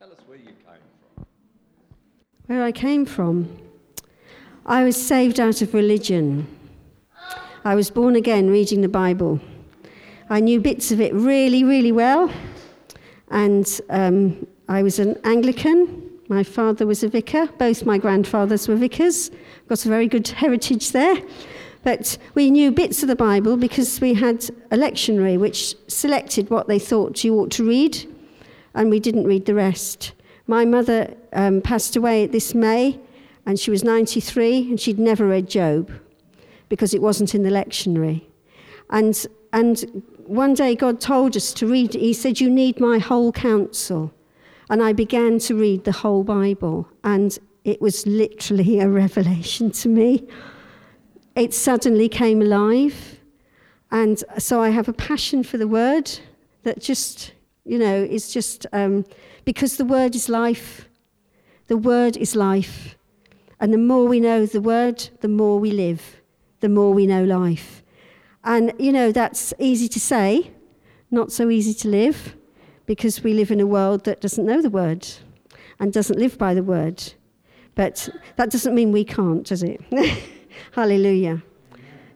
Tell us where you came from. Where I came from, I was saved out of religion. I was born again reading the Bible. I knew bits of it really, really well. And um, I was an Anglican. My father was a vicar. Both my grandfathers were vicars. Got a very good heritage there. But we knew bits of the Bible because we had a lectionary which selected what they thought you ought to read, and we didn't read the rest. My mother um, passed away this May, and she was 93, and she'd never read Job because it wasn't in the lectionary. And, and one day God told us to read, He said, You need my whole counsel. And I began to read the whole Bible, and it was literally a revelation to me it suddenly came alive. And so I have a passion for the word that just, you know, it's just um, because the word is life. The word is life. And the more we know the word, the more we live, the more we know life. And, you know, that's easy to say, not so easy to live, because we live in a world that doesn't know the word and doesn't live by the word. But that doesn't mean we can't, does it? Hallelujah.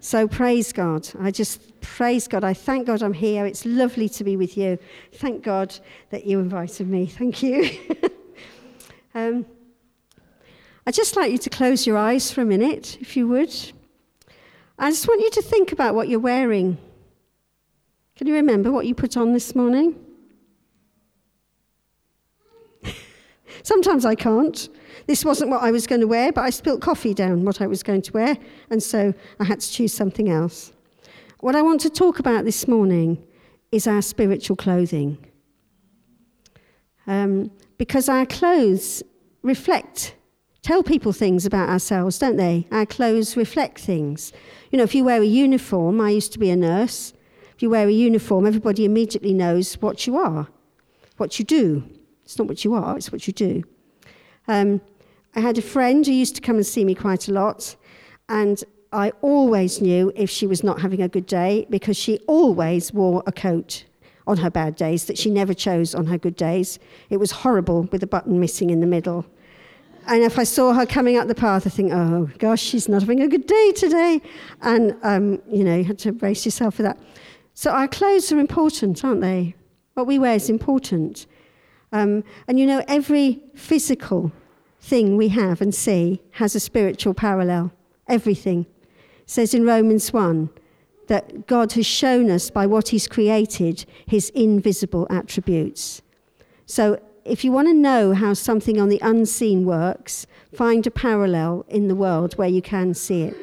So praise God. I just praise God. I thank God I'm here. It's lovely to be with you. Thank God that you invited me. Thank you. um, I'd just like you to close your eyes for a minute, if you would. I just want you to think about what you're wearing. Can you remember what you put on this morning? Sometimes I can't. This wasn't what I was going to wear, but I spilt coffee down what I was going to wear, and so I had to choose something else. What I want to talk about this morning is our spiritual clothing. Um, because our clothes reflect, tell people things about ourselves, don't they? Our clothes reflect things. You know, if you wear a uniform, I used to be a nurse. If you wear a uniform, everybody immediately knows what you are, what you do. It's not what you are, it's what you do. Um, I had a friend who used to come and see me quite a lot, and I always knew if she was not having a good day because she always wore a coat on her bad days that she never chose on her good days. It was horrible with a button missing in the middle. And if I saw her coming up the path, I think, oh gosh, she's not having a good day today. And, um, you know, you had to brace yourself for that. So our clothes are important, aren't they? What we wear is important. Um, and you know, every physical thing we have and see has a spiritual parallel. Everything. It says in Romans 1 that God has shown us by what He's created His invisible attributes. So if you want to know how something on the unseen works, find a parallel in the world where you can see it.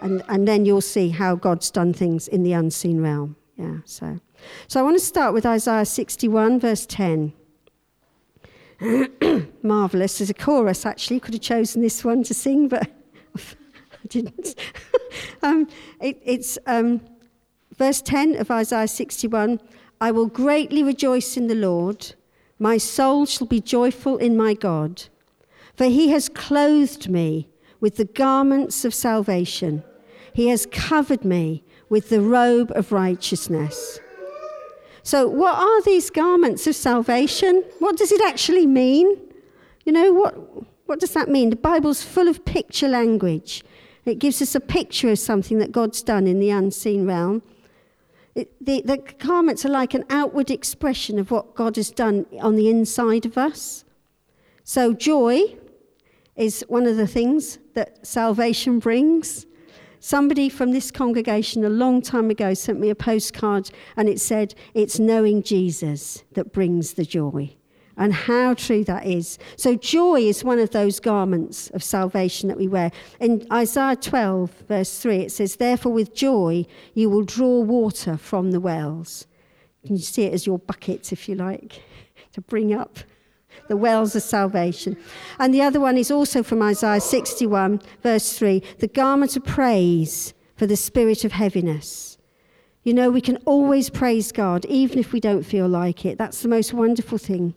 And, and then you'll see how God's done things in the unseen realm. Yeah, so. So I want to start with Isaiah 61, verse 10. marvelous. There's a chorus actually. Could have chosen this one to sing, but I didn't. um, it, it's um, verse 10 of Isaiah 61 I will greatly rejoice in the Lord. My soul shall be joyful in my God. For he has clothed me with the garments of salvation, he has covered me with the robe of righteousness. So, what are these garments of salvation? What does it actually mean? You know, what, what does that mean? The Bible's full of picture language. It gives us a picture of something that God's done in the unseen realm. It, the, the garments are like an outward expression of what God has done on the inside of us. So, joy is one of the things that salvation brings. Somebody from this congregation a long time ago sent me a postcard and it said, It's knowing Jesus that brings the joy. And how true that is. So, joy is one of those garments of salvation that we wear. In Isaiah 12, verse 3, it says, Therefore, with joy, you will draw water from the wells. You can see it as your bucket, if you like, to bring up the wells of salvation. And the other one is also from Isaiah 61, verse 3 the garment of praise for the spirit of heaviness. You know, we can always praise God, even if we don't feel like it. That's the most wonderful thing.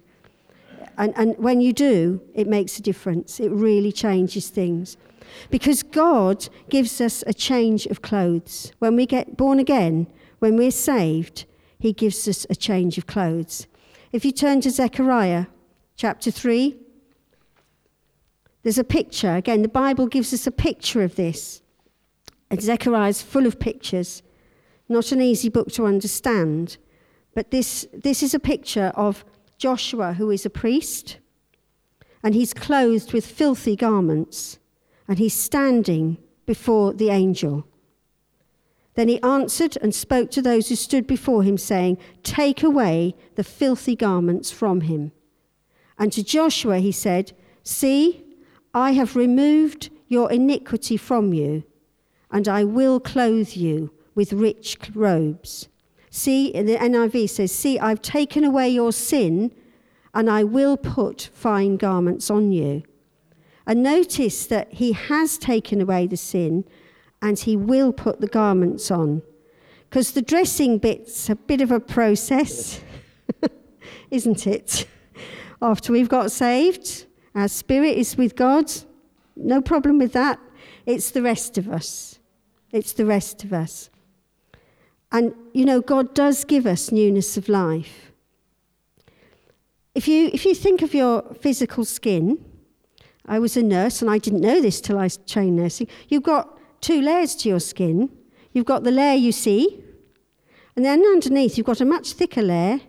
And, and when you do, it makes a difference. It really changes things. Because God gives us a change of clothes. When we get born again, when we're saved, He gives us a change of clothes. If you turn to Zechariah chapter 3. There's a picture. Again, the Bible gives us a picture of this. And Zechariah is full of pictures. Not an easy book to understand. But this, this is a picture of Joshua, who is a priest, and he's clothed with filthy garments, and he's standing before the angel. Then he answered and spoke to those who stood before him, saying, Take away the filthy garments from him. And to Joshua he said, See, I have removed your iniquity from you, and I will clothe you with rich robes. See, the NIV says, See, I've taken away your sin, and I will put fine garments on you. And notice that he has taken away the sin and he will put the garments on. Because the dressing bit's a bit of a process, isn't it? After we've got saved, our spirit is with God, no problem with that. It's the rest of us. It's the rest of us. And, you know, God does give us newness of life. If you, if you think of your physical skin, I was a nurse and I didn't know this till I trained nursing. You've got two layers to your skin. You've got the layer you see, and then underneath you've got a much thicker layer,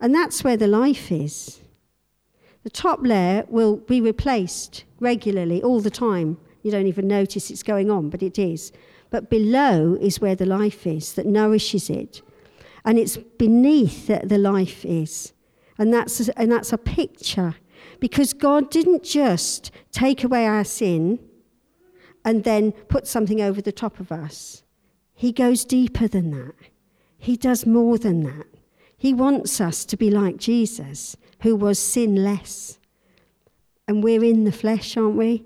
and that's where the life is. The top layer will be replaced regularly all the time. You don't even notice it's going on, but it is. But below is where the life is that nourishes it. And it's beneath that the life is. And that's a, and that's a picture. Because God didn't just take away our sin and then put something over the top of us. He goes deeper than that. He does more than that. He wants us to be like Jesus, who was sinless. And we're in the flesh, aren't we?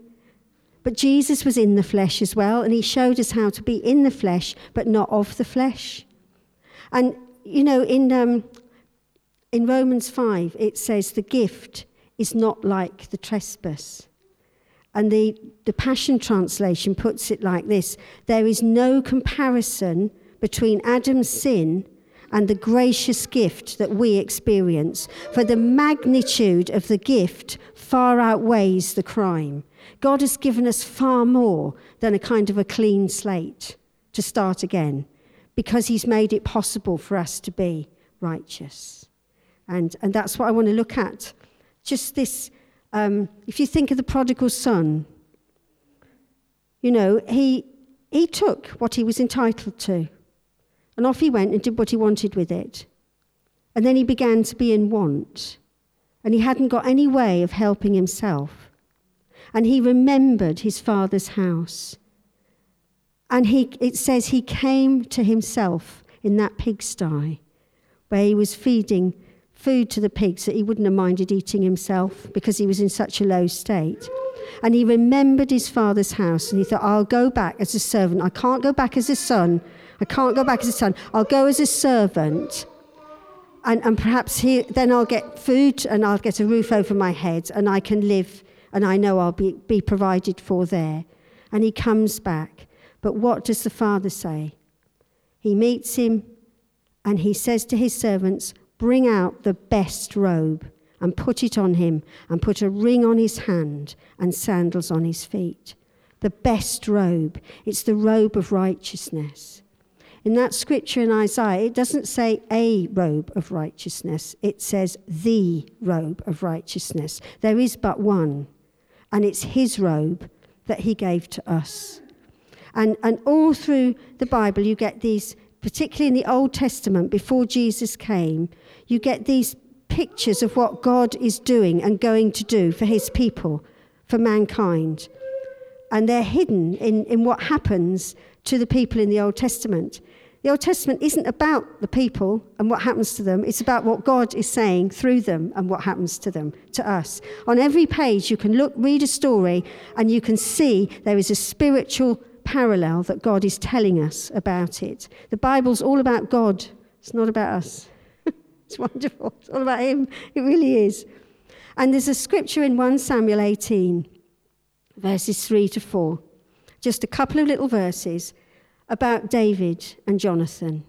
But Jesus was in the flesh as well, and he showed us how to be in the flesh, but not of the flesh. And, you know, in, um, in Romans 5, it says the gift is not like the trespass. And the, the Passion Translation puts it like this There is no comparison between Adam's sin and the gracious gift that we experience, for the magnitude of the gift far outweighs the crime. God has given us far more than a kind of a clean slate to start again, because He's made it possible for us to be righteous. And, and that's what I want to look at. Just this um, if you think of the prodigal son, you know, he, he took what he was entitled to, and off he went and did what he wanted with it. And then he began to be in want, and he hadn't got any way of helping himself. And he remembered his father's house. And he, it says he came to himself in that pigsty where he was feeding food to the pigs that he wouldn't have minded eating himself because he was in such a low state. And he remembered his father's house and he thought, I'll go back as a servant. I can't go back as a son. I can't go back as a son. I'll go as a servant. And, and perhaps he, then I'll get food and I'll get a roof over my head and I can live and I know I'll be, be provided for there. And he comes back. But what does the father say? He meets him and he says to his servants, Bring out the best robe and put it on him, and put a ring on his hand and sandals on his feet. The best robe. It's the robe of righteousness. In that scripture in Isaiah, it doesn't say a robe of righteousness, it says the robe of righteousness. There is but one, and it's his robe that he gave to us. And, and all through the Bible, you get these, particularly in the Old Testament, before Jesus came, you get these pictures of what God is doing and going to do for his people, for mankind. And they're hidden in, in what happens to the people in the Old Testament. The Old Testament isn't about the people and what happens to them, it's about what God is saying through them and what happens to them, to us. On every page, you can look, read a story, and you can see there is a spiritual parallel that God is telling us about it. The Bible's all about God, it's not about us. It's wonderful. It's all about him. It really is. And there's a scripture in 1 Samuel 18, verses 3 to 4, just a couple of little verses about David and Jonathan.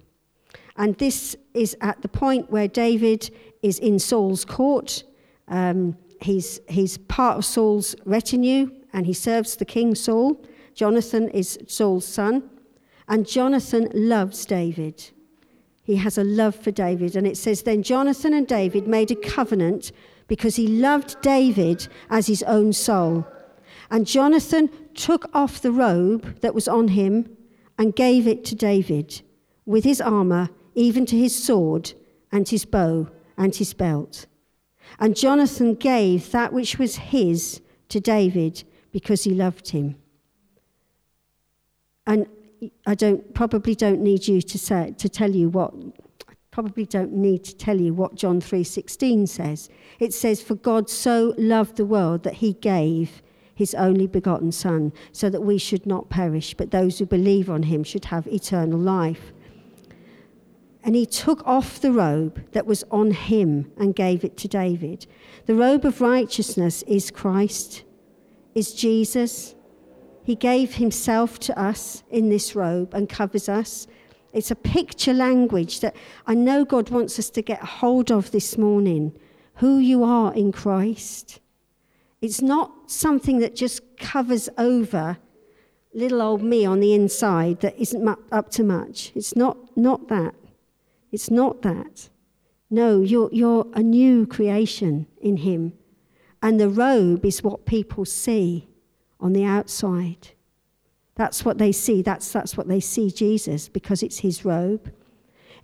And this is at the point where David is in Saul's court Um, he's, he's part of Saul's retinue and he serves the king Saul. Jonathan is Saul's son. And Jonathan loves David. He has a love for David. And it says, Then Jonathan and David made a covenant because he loved David as his own soul. And Jonathan took off the robe that was on him and gave it to David with his armor, even to his sword and his bow and his belt. And Jonathan gave that which was his to David because he loved him. And I don't probably don't need you to say to tell you what probably don't need to tell you what John 3:16 says. It says for God so loved the world that he gave his only begotten son so that we should not perish but those who believe on him should have eternal life. And he took off the robe that was on him and gave it to David. The robe of righteousness is Christ, is Jesus. He gave himself to us in this robe and covers us. It's a picture language that I know God wants us to get hold of this morning who you are in Christ. It's not something that just covers over little old me on the inside that isn't up to much. It's not, not that. It's not that. No, you're, you're a new creation in Him. And the robe is what people see on the outside. That's what they see. That's, that's what they see Jesus because it's His robe.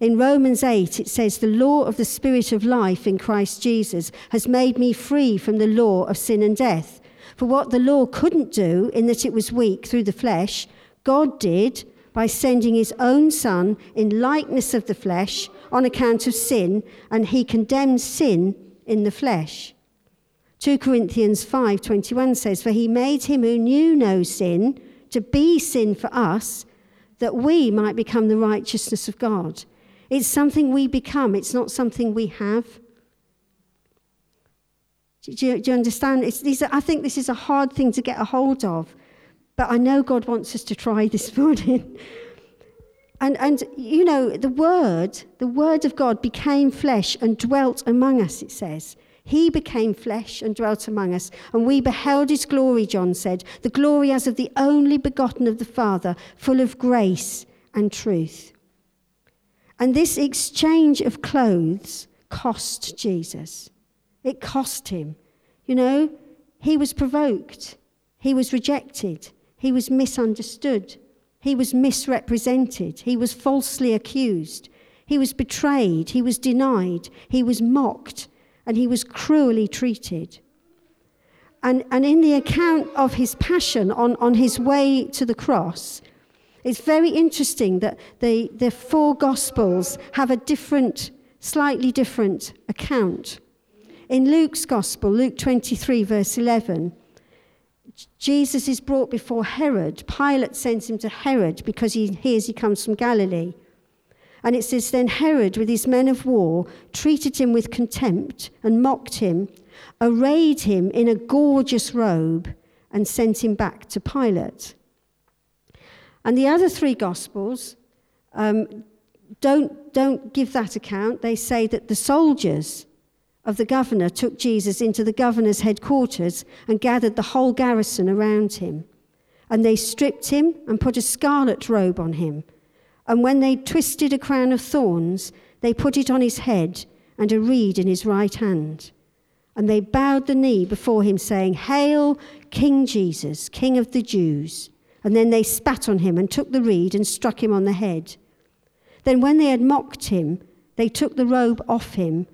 In Romans 8, it says, The law of the Spirit of life in Christ Jesus has made me free from the law of sin and death. For what the law couldn't do, in that it was weak through the flesh, God did by sending his own Son in likeness of the flesh on account of sin, and he condemned sin in the flesh. 2 Corinthians 5:21 says, "For he made him who knew no sin to be sin for us, that we might become the righteousness of God." It's something we become, it's not something we have. Do you, do you understand? Are, I think this is a hard thing to get a hold of. But I know God wants us to try this morning. and, and, you know, the Word, the Word of God became flesh and dwelt among us, it says. He became flesh and dwelt among us, and we beheld his glory, John said, the glory as of the only begotten of the Father, full of grace and truth. And this exchange of clothes cost Jesus. It cost him. You know, he was provoked, he was rejected, he was misunderstood. He was misrepresented. He was falsely accused. He was betrayed. He was denied. He was mocked. And he was cruelly treated. And, and in the account of his passion on, on his way to the cross, it's very interesting that the, the four Gospels have a different, slightly different account. In Luke's Gospel, Luke 23, verse 11, Jesus is brought before Herod. Pilate sends him to Herod because he hears he comes from Galilee. And it says, Then Herod, with his men of war, treated him with contempt and mocked him, arrayed him in a gorgeous robe, and sent him back to Pilate. And the other three Gospels um, don't, don't give that account. They say that the soldiers of the governor took Jesus into the governor's headquarters and gathered the whole garrison around him. And they stripped him and put a scarlet robe on him. And when they twisted a crown of thorns, they put it on his head and a reed in his right hand. And they bowed the knee before him, saying, Hail, King Jesus, King of the Jews. And then they spat on him and took the reed and struck him on the head. Then, when they had mocked him, they took the robe off him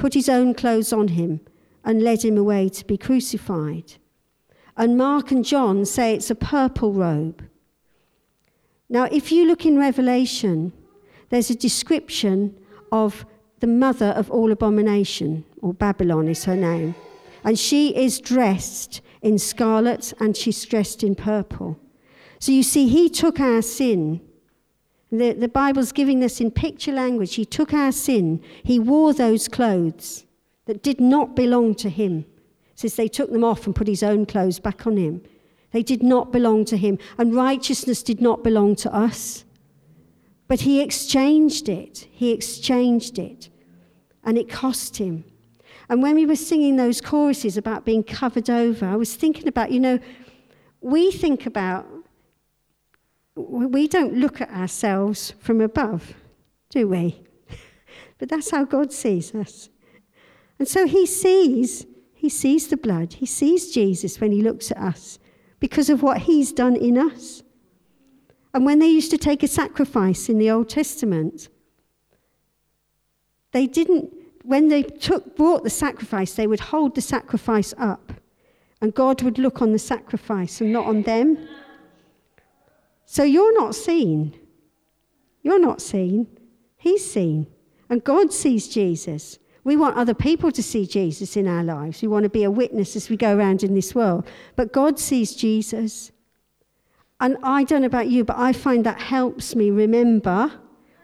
put his own clothes on him, and led him away to be crucified. And Mark and John say it's a purple robe. Now, if you look in Revelation, there's a description of the mother of all abomination, or Babylon is her name. And she is dressed in scarlet and she's dressed in purple. So you see, he took our sin the, the Bible's giving this in picture language. He took our sin, he wore those clothes that did not belong to him. Since they took them off and put his own clothes back on him. They did not belong to him, and righteousness did not belong to us. But he exchanged it. He exchanged it, and it cost him. And when we were singing those choruses about being covered over, I was thinking about, you know, we think about, we don't look at ourselves from above, do we? but that's how God sees us. And so he sees, he sees the blood, he sees Jesus when he looks at us because of what he's done in us. And when they used to take a sacrifice in the Old Testament, they didn't, when they took, brought the sacrifice, they would hold the sacrifice up. And God would look on the sacrifice and not on them. So you're not seen. You're not seen. He's seen. And God sees Jesus. We want other people to see Jesus in our lives. We want to be a witness as we go around in this world. But God sees Jesus. And I don't know about you, but I find that helps me remember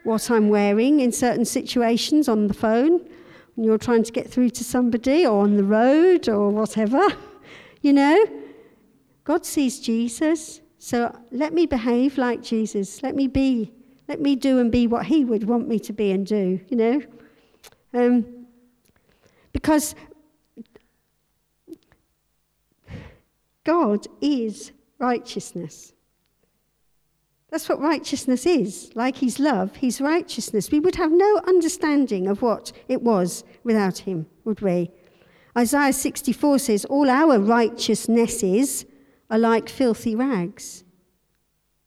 what I'm wearing in certain situations on the phone when you're trying to get through to somebody or on the road or whatever. You know, God sees Jesus. So let me behave like Jesus. Let me be, let me do and be what He would want me to be and do, you know. Um, because God is righteousness. That's what righteousness is. Like his love, his righteousness. We would have no understanding of what it was without him, would we? Isaiah 64 says, All our righteousnesses are like filthy rags.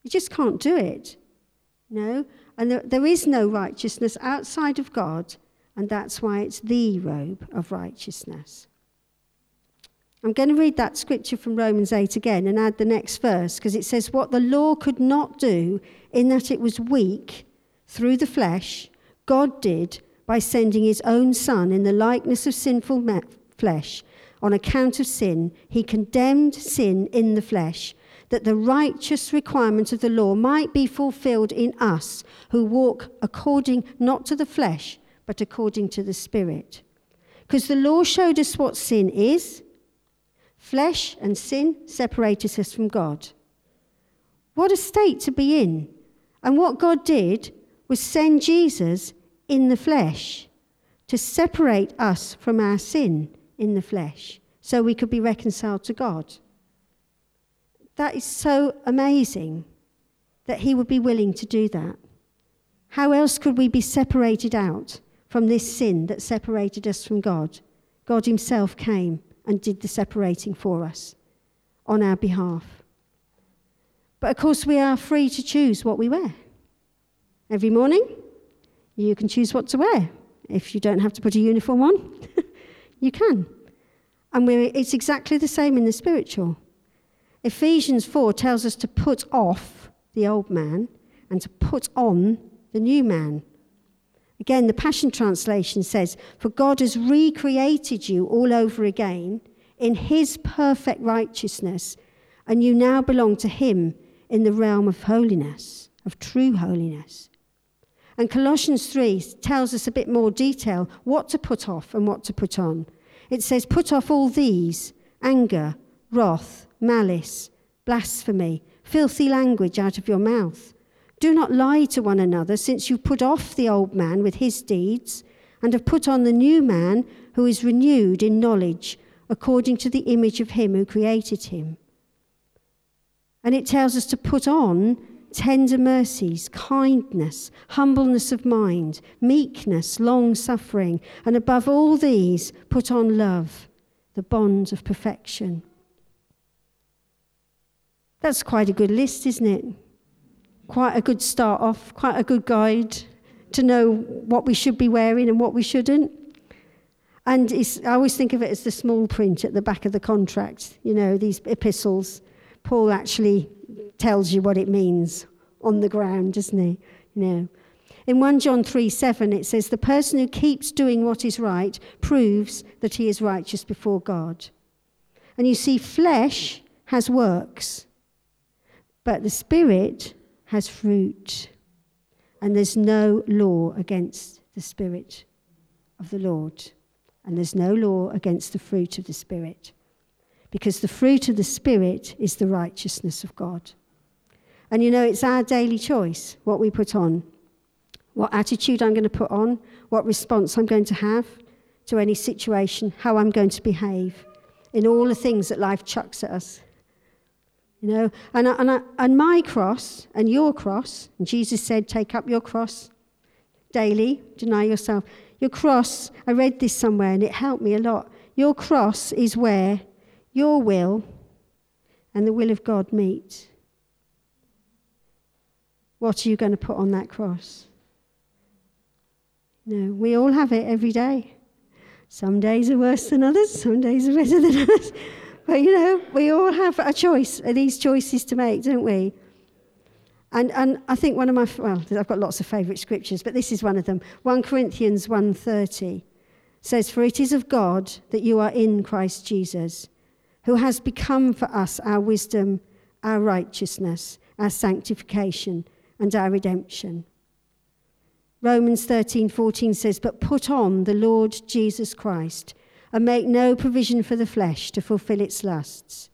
You just can't do it. No? And there, there is no righteousness outside of God, and that's why it's the robe of righteousness. I'm going to read that scripture from Romans 8 again and add the next verse because it says, What the law could not do, in that it was weak through the flesh, God did by sending his own Son in the likeness of sinful flesh. On account of sin, he condemned sin in the flesh, that the righteous requirement of the law might be fulfilled in us who walk according not to the flesh, but according to the Spirit. Because the law showed us what sin is Flesh and sin separated us from God. What a state to be in. And what God did was send Jesus in the flesh to separate us from our sin in the flesh so we could be reconciled to God. That is so amazing that He would be willing to do that. How else could we be separated out from this sin that separated us from God? God Himself came and did the separating for us on our behalf. But of course, we are free to choose what we wear. Every morning, you can choose what to wear. If you don't have to put a uniform on, you can. And it's exactly the same in the spiritual. Ephesians 4 tells us to put off the old man and to put on the new man. Again, the Passion Translation says, For God has recreated you all over again in his perfect righteousness, and you now belong to him in the realm of holiness, of true holiness. And Colossians 3 tells us a bit more detail what to put off and what to put on. It says, Put off all these anger, wrath, malice, blasphemy, filthy language out of your mouth. Do not lie to one another, since you put off the old man with his deeds, and have put on the new man who is renewed in knowledge, according to the image of him who created him. And it tells us to put on tender mercies, kindness, humbleness of mind, meekness, long suffering, and above all these, put on love, the bond of perfection. That's quite a good list, isn't it? quite a good start off, quite a good guide to know what we should be wearing and what we shouldn't. And I always think of it as the small print at the back of the contract, you know, these epistles. Paul actually tells you what it means on the ground, doesn't he? You know. In 1 John 3 7, it says, The person who keeps doing what is right proves that he is righteous before God. And you see, flesh has works, but the spirit has fruit, and there's no law against the Spirit of the Lord, and there's no law against the fruit of the Spirit, because the fruit of the Spirit is the righteousness of God. And you know, it's our daily choice what we put on, what attitude I'm going to put on, what response I'm going to have to any situation, how I'm going to behave in all the things that life chucks at us. You know, and, and, and my cross and your cross, and Jesus said, take up your cross daily, deny yourself. Your cross, I read this somewhere and it helped me a lot. Your cross is where your will and the will of God meet. What are you going to put on that cross? No, we all have it every day. Some days are worse than others, some days are better than others. But you know, we all have a choice, uh, these choices to make, don't we? And, and I think one of my, well, I've got lots of favourite scriptures, but this is one of them. 1 Corinthians 1.30 says, For it is of God that you are in Christ Jesus, who has become for us our wisdom, our righteousness, our sanctification, and our redemption. Romans 13:14 says, "But put on the Lord Jesus Christ, and make no provision for the flesh to fulfill its lusts."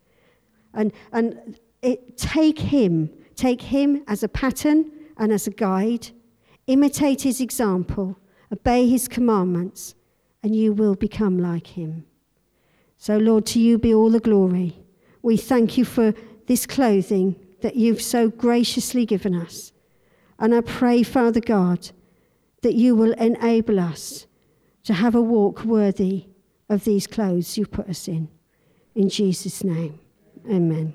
And and it, take him, take him as a pattern and as a guide. Imitate his example, obey his commandments, and you will become like him. So, Lord, to you be all the glory. We thank you for this clothing that you've so graciously given us. And I pray, Father God, that you will enable us to have a walk worthy of these clothes you put us in. In Jesus' name, amen.